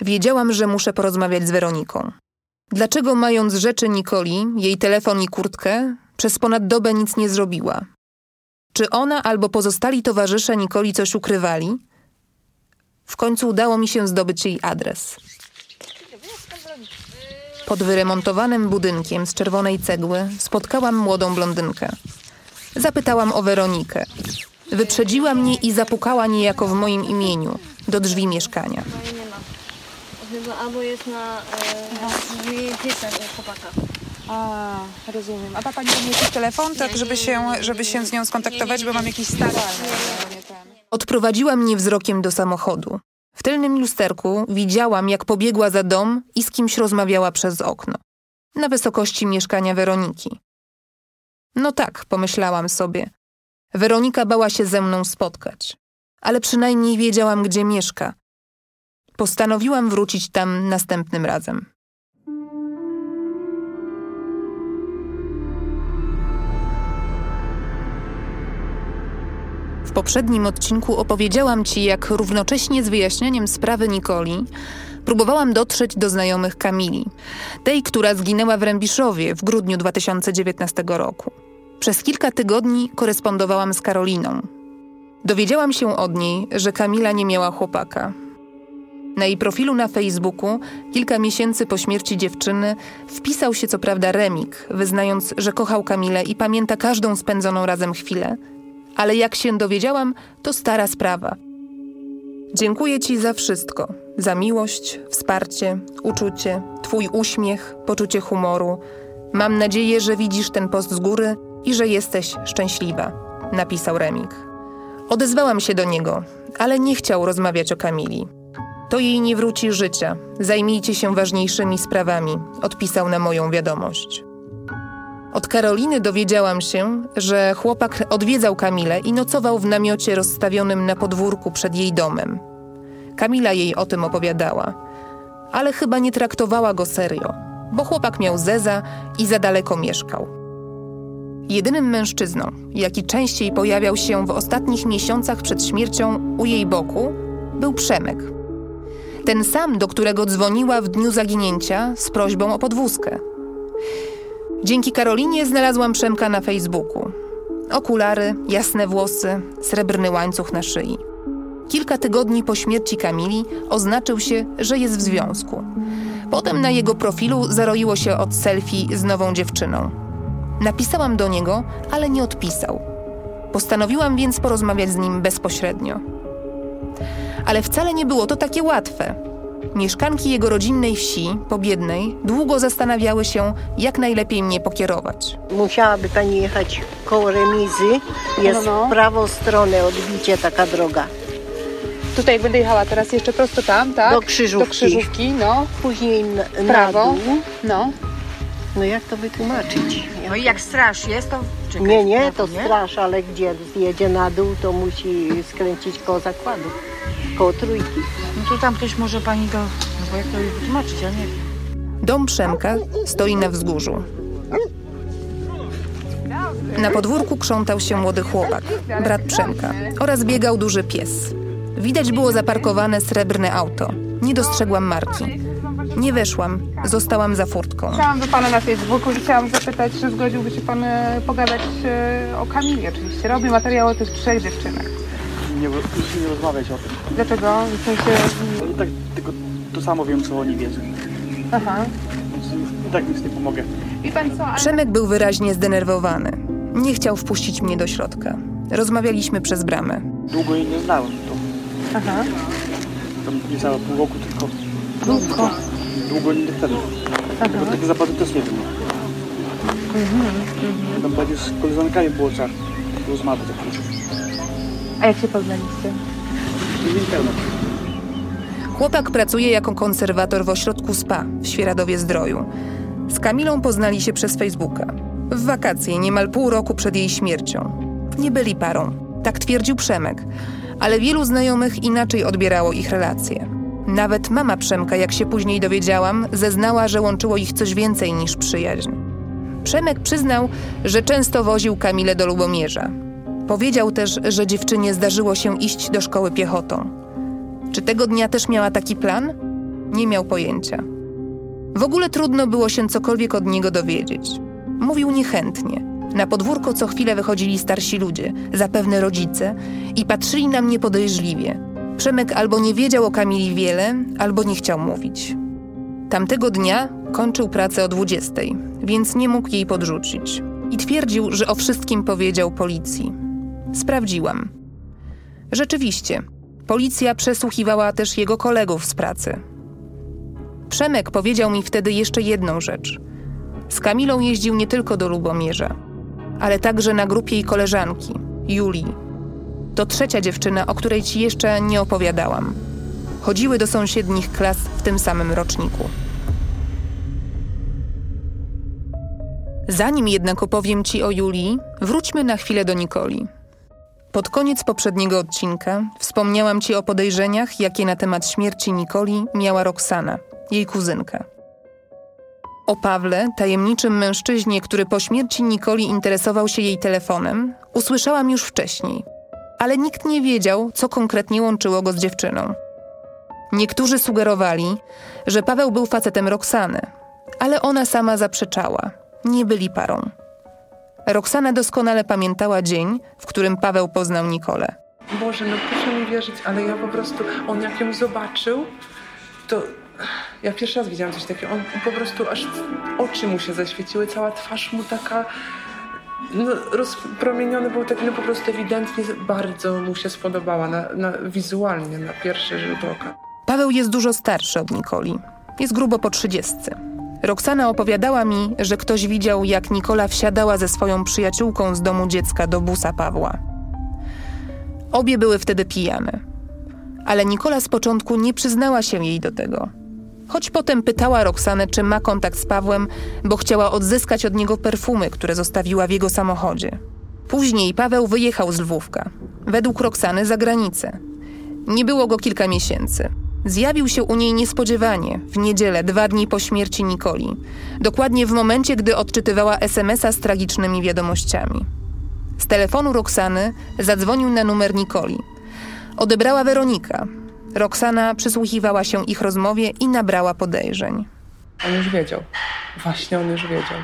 Wiedziałam, że muszę porozmawiać z Weroniką. Dlaczego mając rzeczy Nikoli, jej telefon i kurtkę, przez ponad dobę nic nie zrobiła? Czy ona albo pozostali towarzysze Nikoli coś ukrywali? W końcu udało mi się zdobyć jej adres. Pod wyremontowanym budynkiem z czerwonej cegły spotkałam młodą blondynkę. Zapytałam o Weronikę. Wyprzedziła mnie i zapukała niejako w moim imieniu do drzwi mieszkania. Chyba albo jest na e, drzwi chłopaka. A, rozumiem. A ma Pani do mnie jakiś telefon, tak żeby się, żeby się z nią skontaktować, bo mam jakiś stary. Odprowadziła mnie wzrokiem do samochodu. W tylnym lusterku widziałam, jak pobiegła za dom i z kimś rozmawiała przez okno. Na wysokości mieszkania Weroniki. No tak, pomyślałam sobie. Weronika bała się ze mną spotkać. ale przynajmniej wiedziałam, gdzie mieszka. Postanowiłam wrócić tam następnym razem. W poprzednim odcinku opowiedziałam Ci, jak równocześnie z wyjaśnianiem sprawy Nikoli próbowałam dotrzeć do znajomych Kamili, tej, która zginęła w Rębiszowie w grudniu 2019 roku. Przez kilka tygodni korespondowałam z Karoliną. Dowiedziałam się od niej, że Kamila nie miała chłopaka. Na jej profilu na Facebooku, kilka miesięcy po śmierci dziewczyny, wpisał się co prawda remik, wyznając, że kochał Kamilę i pamięta każdą spędzoną razem chwilę. Ale jak się dowiedziałam, to stara sprawa. Dziękuję Ci za wszystko. Za miłość, wsparcie, uczucie, Twój uśmiech, poczucie humoru. Mam nadzieję, że widzisz ten post z góry i że jesteś szczęśliwa, napisał Remik. Odezwałam się do niego, ale nie chciał rozmawiać o Kamili. To jej nie wróci życia. Zajmijcie się ważniejszymi sprawami, odpisał na moją wiadomość. Od Karoliny dowiedziałam się, że chłopak odwiedzał Kamilę i nocował w namiocie rozstawionym na podwórku przed jej domem. Kamila jej o tym opowiadała, ale chyba nie traktowała go serio, bo chłopak miał zeza i za daleko mieszkał. Jedynym mężczyzną, jaki częściej pojawiał się w ostatnich miesiącach przed śmiercią u jej boku, był Przemek. Ten sam, do którego dzwoniła w dniu zaginięcia z prośbą o podwózkę. Dzięki Karolinie znalazłam Przemka na Facebooku. Okulary, jasne włosy, srebrny łańcuch na szyi. Kilka tygodni po śmierci Kamili oznaczył się, że jest w związku. Potem na jego profilu zaroiło się od selfie z nową dziewczyną. Napisałam do niego, ale nie odpisał. Postanowiłam więc porozmawiać z nim bezpośrednio. Ale wcale nie było to takie łatwe. Mieszkanki jego rodzinnej wsi, Pobiednej, długo zastanawiały się, jak najlepiej mnie pokierować. Musiałaby pani jechać koło remizy. Jest No, no. w prawą stronę odbicie taka droga. Tutaj będę jechała teraz jeszcze prosto tam, tak? Do Krzyżówki. Do Krzyżówki, no. Później na, prawo. dół. No. No jak to wytłumaczyć? No i jak straż jest, to czekaj, Nie, nie, to straż, ale gdzie zjedzie na dół, to musi skręcić koło zakładu, koło trójki. No to tam ktoś może pani to, no bo jak to wytłumaczyć, ja nie wiem. Dom Przemka stoi na wzgórzu. Na podwórku krzątał się młody chłopak, brat Przemka, oraz biegał duży pies. Widać było zaparkowane srebrne auto. Nie dostrzegłam marki. Nie weszłam, zostałam za furtką. Chciałam do pana na Facebooku, że chciałam zapytać, czy zgodziłby się pan e, pogadać e, o Kamili oczywiście. Robię materiał o tych trzech dziewczynach. Nie, już nie rozmawiać o tym. Dlaczego? W sensie... No, tak, tylko to samo wiem, co oni wiedzą. Aha. Więc i tak nic nie pomogę. I pan co? ale- Przemek był wyraźnie zdenerwowany. Nie chciał wpuścić mnie do środka. Rozmawialiśmy przez bramę. Długo jej nie znałem. To Aha. tam niecałe pół roku tylko. Długo. Długo nie wtedy. Bo takie zapady też nie wiem. Mhm. Tam bardziej z koleżankami było trzeba rozmawiać. A jak się poznaliście? Chłopak pracuje jako konserwator w ośrodku SPA w Świeradowie Zdroju. Z Kamilą poznali się przez Facebooka. W wakacje, niemal pół roku przed jej śmiercią. Nie byli parą, tak twierdził Przemek, ale wielu znajomych inaczej odbierało ich relacje. Nawet mama Przemka, jak się później dowiedziałam, zeznała, że łączyło ich coś więcej niż przyjaźń. Przemek przyznał, że często woził Kamilę do Lubomierza. Powiedział też, że dziewczynie zdarzyło się iść do szkoły piechotą. Czy tego dnia też miała taki plan? Nie miał pojęcia. W ogóle trudno było się cokolwiek od niego dowiedzieć. Mówił niechętnie. Na podwórko co chwilę wychodzili starsi ludzie, zapewne rodzice, i patrzyli na mnie podejrzliwie. Przemek albo nie wiedział o Kamili wiele, albo nie chciał mówić. Tamtego dnia kończył pracę o 20, więc nie mógł jej podrzucić. I twierdził, że o wszystkim powiedział policji. Sprawdziłam. Rzeczywiście, policja przesłuchiwała też jego kolegów z pracy. Przemek powiedział mi wtedy jeszcze jedną rzecz. Z Kamilą jeździł nie tylko do Lubomierza, ale także na grupie jej koleżanki, Julii. To trzecia dziewczyna, o której ci jeszcze nie opowiadałam. Chodziły do sąsiednich klas w tym samym roczniku. Zanim jednak opowiem ci o Julii, wróćmy na chwilę do Nikoli. Pod koniec poprzedniego odcinka wspomniałam ci o podejrzeniach, jakie na temat śmierci Nikoli miała Roxana, jej kuzynka. O Pawle, tajemniczym mężczyźnie, który po śmierci Nikoli interesował się jej telefonem, usłyszałam już wcześniej, ale nikt nie wiedział, co konkretnie łączyło go z dziewczyną. Niektórzy sugerowali, że Paweł był facetem Roxany, ale ona sama zaprzeczała. Nie byli parą. Roxana doskonale pamiętała dzień, w którym Paweł poznał Nikolę. Boże, no proszę mi wierzyć, ale ja po prostu, on jak ją zobaczył, to ja pierwszy raz widziałam coś takiego. On po prostu aż oczy mu się zaświeciły, cała twarz mu taka no, rozpromieniony był taki, no po prostu ewidentnie bardzo mu się spodobała na, na, wizualnie, na pierwszy rzut oka. Paweł jest dużo starszy od Nikoli. Jest grubo po trzydziestce. Roxana opowiadała mi, że ktoś widział, jak Nikola wsiadała ze swoją przyjaciółką z domu dziecka do busa Pawła. Obie były wtedy pijane. Ale Nikola z początku nie przyznała się jej do tego. Choć potem pytała Roxanę, czy ma kontakt z Pawłem, bo chciała odzyskać od niego perfumy, które zostawiła w jego samochodzie. Później Paweł wyjechał z Lwówka. Według Roxany za granicę. Nie było go kilka miesięcy. Zjawił się u niej niespodziewanie, w niedzielę, dwa dni po śmierci Nikoli. Dokładnie w momencie, gdy odczytywała SMS-a z tragicznymi wiadomościami. Z telefonu Roxany zadzwonił na numer Nikoli. Odebrała Weronika. Roxana przysłuchiwała się ich rozmowie i nabrała podejrzeń. On już wiedział. Właśnie on już wiedział.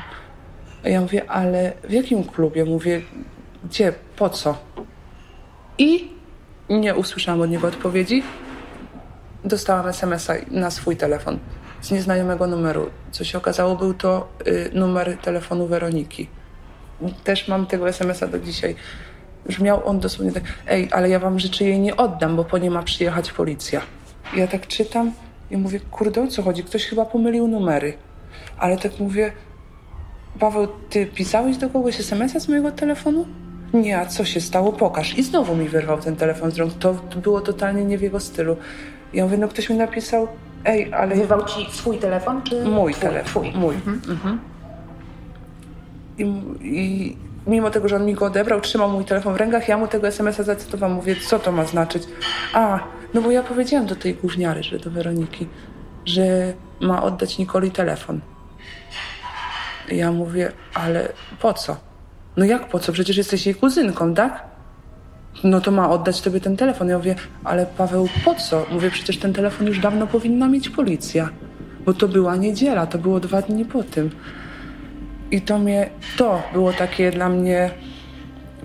Ja mówię, ale w jakim klubie? Mówię, gdzie, po co? I nie usłyszałam od niego odpowiedzi dostałam SMS-a na swój telefon z nieznajomego numeru. Co się okazało, był to y, numer telefonu Weroniki. Też mam tego SMS-a do dzisiaj. Brzmiał on dosłownie tak, ej, ale ja wam życzę jej nie oddam, bo po nie ma przyjechać policja. Ja tak czytam i mówię, kurde, o co chodzi? Ktoś chyba pomylił numery. Ale tak mówię, Paweł, ty pisałeś do kogoś SMS-a z mojego telefonu? Nie, a co się stało? Pokaż. I znowu mi wyrwał ten telefon z rąk. To było totalnie nie w jego stylu. Ja mówię, no ktoś mi napisał, ej, ale... Wyrwał ci swój telefon, czy Mój twój? telefon, Twój. mój. Mhm. I, I mimo tego, że on mi go odebrał, trzymał mój telefon w rękach, ja mu tego SMS-a zacytowałam. Mówię, co to ma znaczyć? A, no bo ja powiedziałam do tej gówniary, że do Weroniki, że ma oddać Nikoli telefon. I ja mówię, ale po co? No jak po co? Przecież jesteś jej kuzynką, tak? No to ma oddać tobie ten telefon. Ja mówię, ale Paweł, po co? Mówię, przecież ten telefon już dawno powinna mieć policja. Bo to była niedziela, to było dwa dni po tym. I to mnie, to było takie dla mnie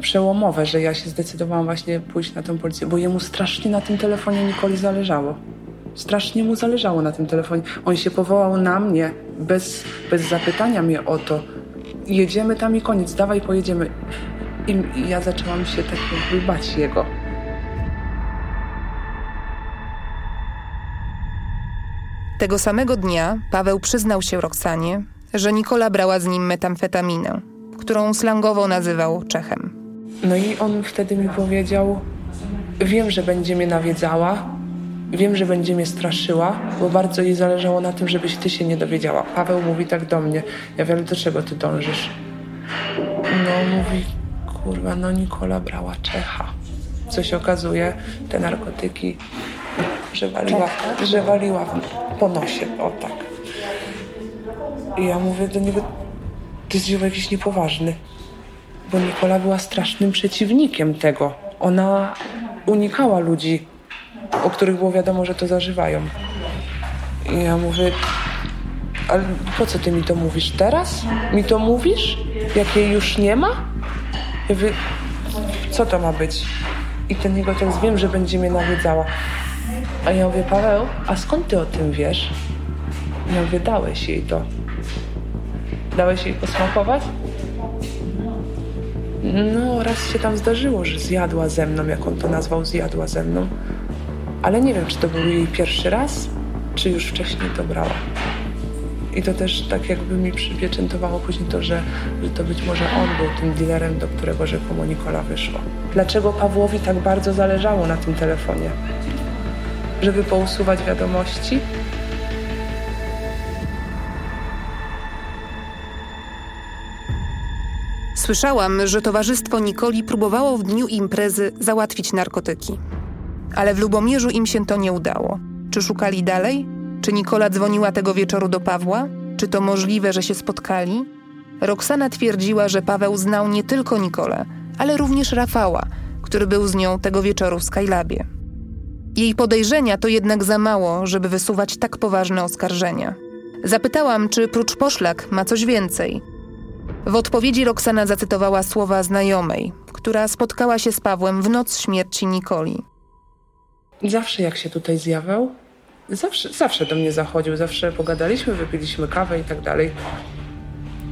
przełomowe, że ja się zdecydowałam właśnie pójść na tą policję, bo jemu strasznie na tym telefonie Nikoli zależało. Strasznie mu zależało na tym telefonie. On się powołał na mnie, bez, bez zapytania mnie o to. Jedziemy tam i koniec, dawaj pojedziemy. I, ja zaczęłam się tak jakby bać jego. Tego samego dnia Paweł przyznał się Roxanie, że Nikola brała z nim metamfetaminę, którą slangowo nazywał Czechem. No i on wtedy mi powiedział: Wiem, że będzie mnie nawiedzała, wiem, że będzie mnie straszyła, bo bardzo jej zależało na tym, żebyś ty się nie dowiedziała. Paweł mówi tak do mnie: Ja wiem, do czego ty dążysz. No, mówi: Kurwa, no Nikola brała Czecha. Co się okazuje, te narkotyki, że waliła, że waliła po nosie, o tak. I ja mówię do niego: Ty jesteś jakiś niepoważny bo Nikola była strasznym przeciwnikiem tego. Ona unikała ludzi, o których było wiadomo, że to zażywają. I ja mówię, ale po co ty mi to mówisz teraz? Mi to mówisz? Jak jej już nie ma? Ja mówię, co to ma być? I ten jego tekst, wiem, że będzie mnie nawiedzała. A ja mówię, Paweł, a skąd ty o tym wiesz? Ja mówię, dałeś jej to. Dałeś jej posmakować? No, raz się tam zdarzyło, że zjadła ze mną, jak on to nazwał, zjadła ze mną. Ale nie wiem, czy to był jej pierwszy raz, czy już wcześniej to brała. I to też tak jakby mi przypieczętowało później to, że, że to być może on był tym dealerem, do którego rzekomo Nikola wyszła. Dlaczego Pawłowi tak bardzo zależało na tym telefonie? Żeby pousuwać wiadomości? Słyszałam, że towarzystwo Nikoli próbowało w dniu imprezy załatwić narkotyki. Ale w Lubomierzu im się to nie udało. Czy szukali dalej? Czy Nikola dzwoniła tego wieczoru do Pawła? Czy to możliwe, że się spotkali? Roxana twierdziła, że Paweł znał nie tylko Nikolę, ale również Rafała, który był z nią tego wieczoru w Skylabie. Jej podejrzenia to jednak za mało, żeby wysuwać tak poważne oskarżenia. Zapytałam, czy prócz poszlak ma coś więcej. W odpowiedzi Roxana zacytowała słowa znajomej, która spotkała się z Pawłem w noc śmierci Nikoli. Zawsze jak się tutaj zjawiał, zawsze, zawsze do mnie zachodził, zawsze pogadaliśmy, wypiliśmy kawę i tak dalej.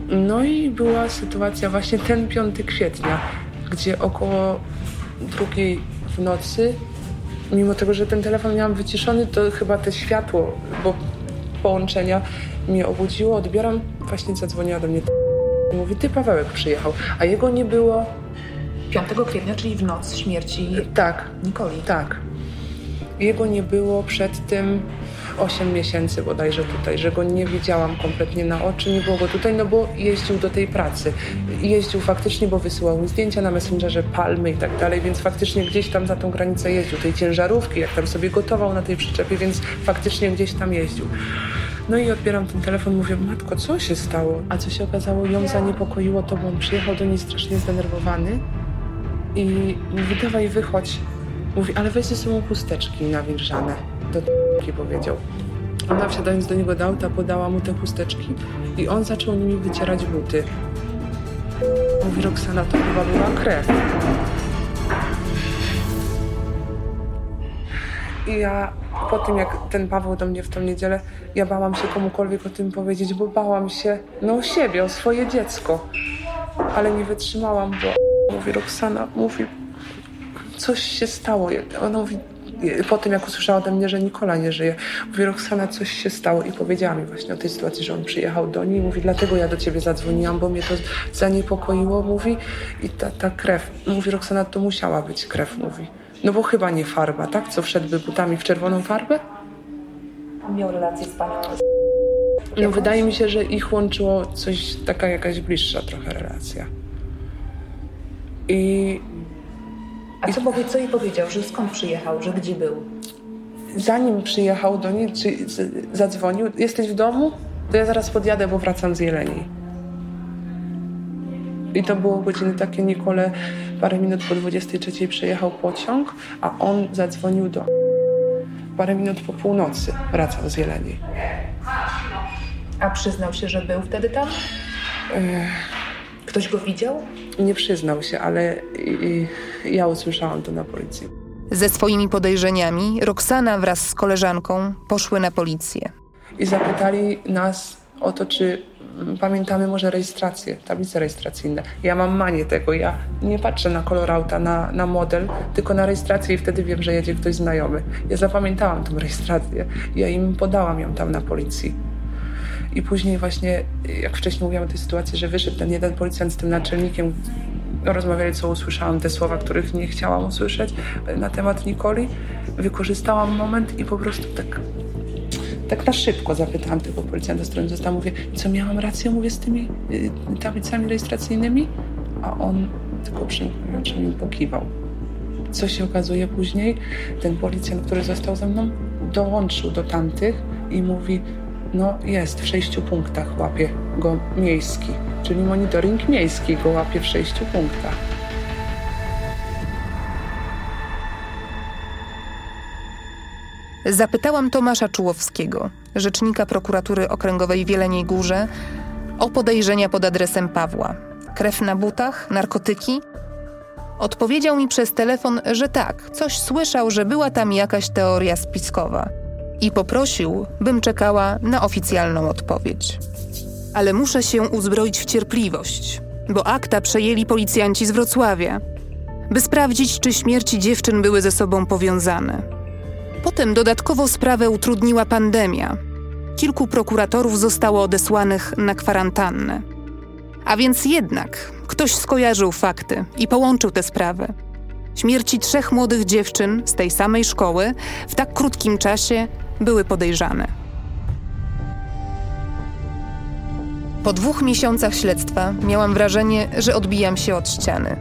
No i była sytuacja właśnie ten 5 kwietnia, gdzie około drugiej w nocy, mimo tego, że ten telefon miałam wyciszony, to chyba te światło, bo połączenia mnie obudziło, odbieram, właśnie zadzwoniła do mnie mówi, ty Pawełek przyjechał, a jego nie było. 5 kwietnia, czyli w noc śmierci Tak, Nikoli. tak. Jego nie było przed tym 8 miesięcy bodajże tutaj, że go nie widziałam kompletnie na oczy, nie było go tutaj, no bo jeździł do tej pracy. Jeździł faktycznie, bo wysyłał mi zdjęcia na Messengerze, palmy i tak dalej, więc faktycznie gdzieś tam za tą granicę jeździł, tej ciężarówki, jak tam sobie gotował na tej przyczepie, więc faktycznie gdzieś tam jeździł. No i odbieram ten telefon, mówię, matko, co się stało? A co się okazało, ją zaniepokoiło to, bo on przyjechał do niej strasznie zdenerwowany i mówi, dawaj wychodź. Mówi, ale weź ze sobą chusteczki nawilżane. Do t***ki powiedział. Ona wsiadając do niego do auta podała mu te chusteczki i on zaczął nimi wycierać buty. Mówi, Roxana, to chyba była krew. I ja po tym, jak ten Paweł do mnie w tą niedzielę, ja bałam się komukolwiek o tym powiedzieć, bo bałam się, no o siebie, o swoje dziecko. Ale nie wytrzymałam, bo mówi Roxana, mówi, coś się stało. Ona mówi, po tym, jak usłyszała ode mnie, że Nikola nie żyje, mówi, Roxana, coś się stało i powiedziała mi właśnie o tej sytuacji, że on przyjechał do niej. Mówi, dlatego ja do ciebie zadzwoniłam, bo mnie to zaniepokoiło, mówi, i ta, ta krew. Mówi, Roxana, to musiała być krew, mówi. No bo chyba nie farba, tak? Co wszedłby butami w czerwoną farbę? Miał relację z panią. No wydaje mi się, że ich łączyło coś, taka jakaś bliższa trochę relacja. I A co, powie, co jej powiedział, że skąd przyjechał, że gdzie był? zanim przyjechał do niej, czy zadzwonił, jesteś w domu? To ja zaraz podjadę, bo wracam z Jeleni. I to było godziny takie, Nikole parę minut po 23 przyjechał pociąg, a on zadzwonił do parę minut po północy wracał z Jeleni. A przyznał się, że był wtedy tam? Ktoś go widział? Nie przyznał się, ale i, i ja usłyszałam to na policji. Ze swoimi podejrzeniami Roxana wraz z koleżanką poszły na policję. I zapytali nas o to, czy mm, pamiętamy może rejestrację, tablice rejestracyjne. Ja mam manię tego, ja nie patrzę na kolor auta, na, na model, tylko na rejestrację i wtedy wiem, że jedzie ktoś znajomy. Ja zapamiętałam tą rejestrację, ja im podałam ją tam na policji. I później właśnie, jak wcześniej mówiłam o tej sytuacji, że wyszedł ten jeden policjant z tym naczelnikiem, rozmawiali, co usłyszałam, te słowa, których nie chciałam usłyszeć e, na temat Nikoli. Wykorzystałam moment i po prostu tak, tak na szybko zapytałam tego policjanta, z którym zostałam. Mówię, co miałam rację, mówię, z tymi y, tablicami rejestracyjnymi? A on tylko przymknął oczy mi pokiwał. Co się okazuje później? Ten policjant, który został ze mną, dołączył do tamtych i mówi, no jest, w sześciu punktach łapie go miejski, czyli monitoring miejski go łapie w sześciu punktach. Zapytałam Tomasza Czułowskiego, rzecznika prokuratury okręgowej w Jeleniej Górze, o podejrzenia pod adresem Pawła. Krew na butach, narkotyki? Odpowiedział mi przez telefon, że tak, coś słyszał, że była tam jakaś teoria spiskowa. I poprosił, bym czekała na oficjalną odpowiedź. Ale muszę się uzbroić w cierpliwość, bo akta przejęli policjanci z Wrocławia, by sprawdzić, czy śmierci dziewczyn były ze sobą powiązane. Potem dodatkowo sprawę utrudniła pandemia. Kilku prokuratorów zostało odesłanych na kwarantannę. A więc jednak ktoś skojarzył fakty i połączył te sprawy. Śmierci trzech młodych dziewczyn z tej samej szkoły w tak krótkim czasie były podejrzane. Po dwóch miesiącach śledztwa miałam wrażenie, że odbijam się od ściany.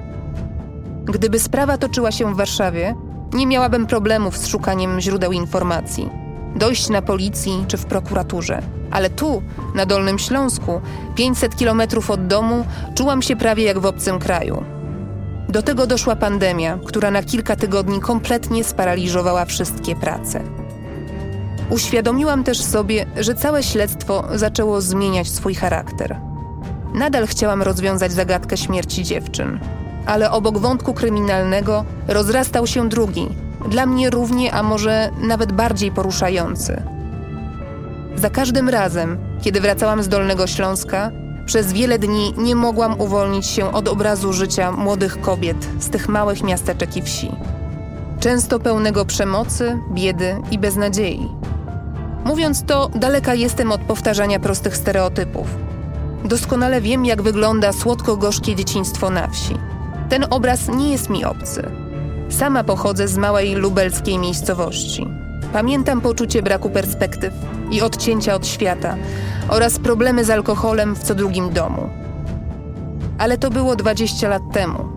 Gdyby sprawa toczyła się w Warszawie, nie miałabym problemów z szukaniem źródeł informacji, dojść na policji czy w prokuraturze. Ale tu, na Dolnym Śląsku, 500 kilometrów od domu, czułam się prawie jak w obcym kraju. Do tego doszła pandemia, która na kilka tygodni kompletnie sparaliżowała wszystkie prace. Uświadomiłam też sobie, że całe śledztwo zaczęło zmieniać swój charakter. Nadal chciałam rozwiązać zagadkę śmierci dziewczyn, ale obok wątku kryminalnego rozrastał się drugi, dla mnie równie, a może nawet bardziej poruszający. Za każdym razem, kiedy wracałam z Dolnego Śląska, przez wiele dni nie mogłam uwolnić się od obrazu życia młodych kobiet z tych małych miasteczek i wsi. Często pełnego przemocy, biedy i beznadziei. Mówiąc to, daleka jestem od powtarzania prostych stereotypów. Doskonale wiem, jak wygląda słodko-gorzkie dzieciństwo na wsi. Ten obraz nie jest mi obcy. Sama pochodzę z małej lubelskiej miejscowości. Pamiętam poczucie braku perspektyw i odcięcia od świata oraz problemy z alkoholem w co drugim domu. Ale to było 20 lat temu.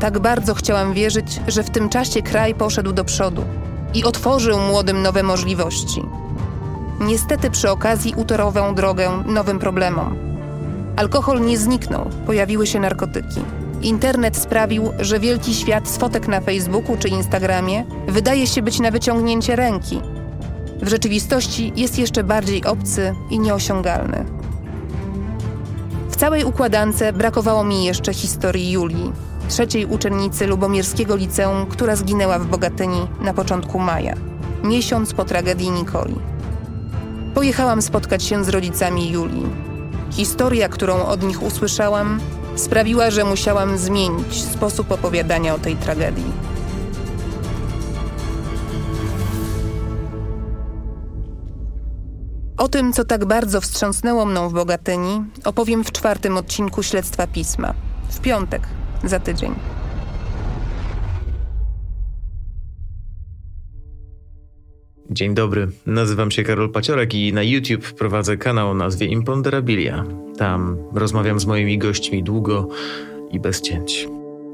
Tak bardzo chciałam wierzyć, że w tym czasie kraj poszedł do przodu i otworzył młodym nowe możliwości. Niestety przy okazji utorował drogę nowym problemom. Alkohol nie zniknął, pojawiły się narkotyki. Internet sprawił, że wielki świat z fotek na Facebooku czy Instagramie wydaje się być na wyciągnięcie ręki. W rzeczywistości jest jeszcze bardziej obcy i nieosiągalny. W całej układance brakowało mi jeszcze historii Julii, trzeciej uczennicy Lubomierskiego Liceum, która zginęła w Bogatyni na początku maja, miesiąc po tragedii Nikoli. Pojechałam spotkać się z rodzicami Julii. Historia, którą od nich usłyszałam, sprawiła, że musiałam zmienić sposób opowiadania o tej tragedii. O tym, co tak bardzo wstrząsnęło mną w Bogatyni, opowiem w czwartym odcinku Śledztwa Pisma. W piątek, za tydzień. Dzień dobry, nazywam się Karol Paciorek i na YouTube prowadzę kanał o nazwie Imponderabilia. Tam rozmawiam z moimi gośćmi długo i bez cięć.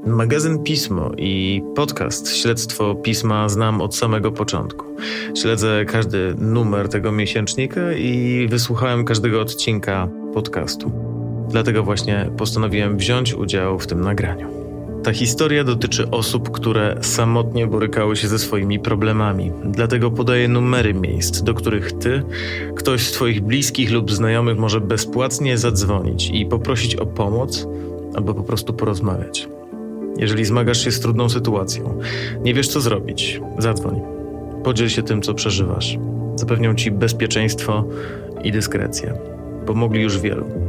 Magazyn Pismo i podcast Śledztwo Pisma znam od samego początku. Śledzę każdy numer tego miesięcznika i wysłuchałem każdego odcinka podcastu. Dlatego właśnie postanowiłem wziąć udział w tym nagraniu. Ta historia dotyczy osób, które samotnie borykały się ze swoimi problemami. Dlatego podaję numery miejsc, do których ty, ktoś z twoich bliskich lub znajomych może bezpłatnie zadzwonić i poprosić o pomoc albo po prostu porozmawiać. Jeżeli zmagasz się z trudną sytuacją, nie wiesz co zrobić, zadzwoń. Podziel się tym, co przeżywasz. Zapewnią ci bezpieczeństwo i dyskrecję. Pomogli już wielu.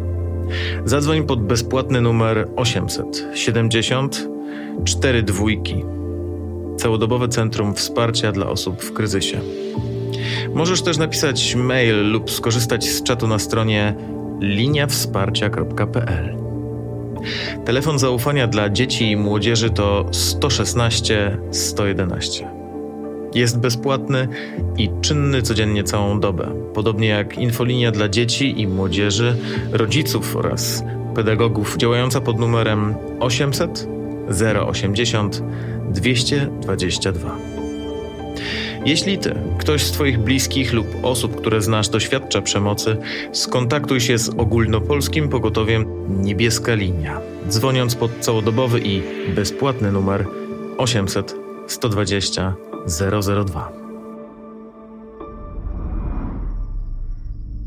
Zadzwoń pod bezpłatny numer 870 4 dwójki. Całodobowe Centrum Wsparcia dla Osób w Kryzysie. Możesz też napisać mail lub skorzystać z czatu na stronie liniawsparcia.pl. Telefon zaufania dla dzieci i młodzieży to 116 111. Jest bezpłatny i czynny codziennie całą dobę, podobnie jak infolinia dla dzieci i młodzieży, rodziców oraz pedagogów. Działająca pod numerem 800 080 222. Jeśli ty, ktoś z Twoich bliskich lub osób, które znasz, doświadcza przemocy, skontaktuj się z ogólnopolskim pogotowiem Niebieska Linia, dzwoniąc pod całodobowy i bezpłatny numer 800 120 002.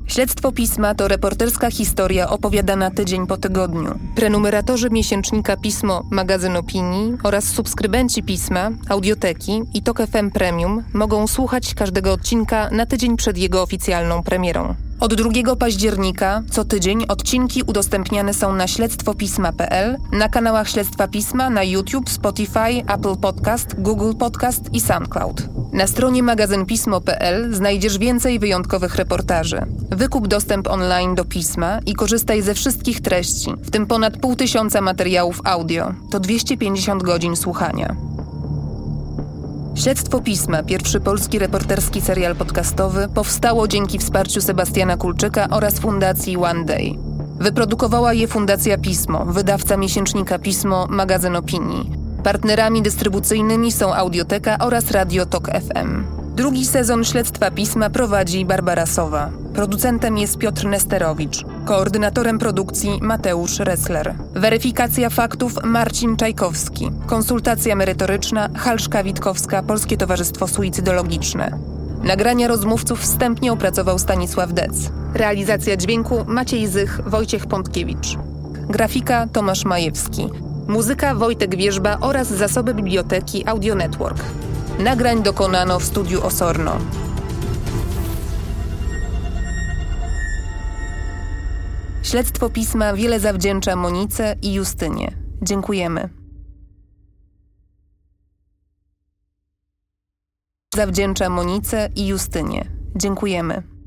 Śledztwo Pisma to reporterska historia opowiadana tydzień po tygodniu. Prenumeratorzy miesięcznika Pismo, magazyn opinii oraz subskrybenci Pisma, audioteki i Tok FM Premium mogą słuchać każdego odcinka na tydzień przed jego oficjalną premierą. Od 2 października co tydzień odcinki udostępniane są na śledztwopisma.pl, na kanałach Śledztwa Pisma na YouTube, Spotify, Apple Podcast, Google Podcast i SoundCloud. Na stronie magazynpismo.pl znajdziesz więcej wyjątkowych reportaży. Wykup dostęp online do pisma i korzystaj ze wszystkich treści, w tym ponad pół tysiąca materiałów audio. To 250 godzin słuchania. Śledztwo Pisma, pierwszy polski reporterski serial podcastowy, powstało dzięki wsparciu Sebastiana Kulczyka oraz Fundacji One Day. Wyprodukowała je Fundacja Pismo, wydawca miesięcznika Pismo, magazyn opinii. Partnerami dystrybucyjnymi są Audioteka oraz Radio Tok FM. Drugi sezon Śledztwa Pisma prowadzi Barbara Sowa. Producentem jest Piotr Nesterowicz. Koordynatorem produkcji Mateusz Ressler. Weryfikacja faktów Marcin Czajkowski. Konsultacja merytoryczna Halszka Witkowska, Polskie Towarzystwo Suicydologiczne. Nagrania rozmówców wstępnie opracował Stanisław Dec. Realizacja dźwięku Maciej Zych, Wojciech Pątkiewicz. Grafika Tomasz Majewski. Muzyka Wojtek Wierzba oraz zasoby biblioteki Audio Network. Nagrań dokonano w studiu Osorno. Śledztwo pisma wiele zawdzięcza Monice i Justynie. Dziękujemy. Zawdzięcza Monice i Justynie. Dziękujemy.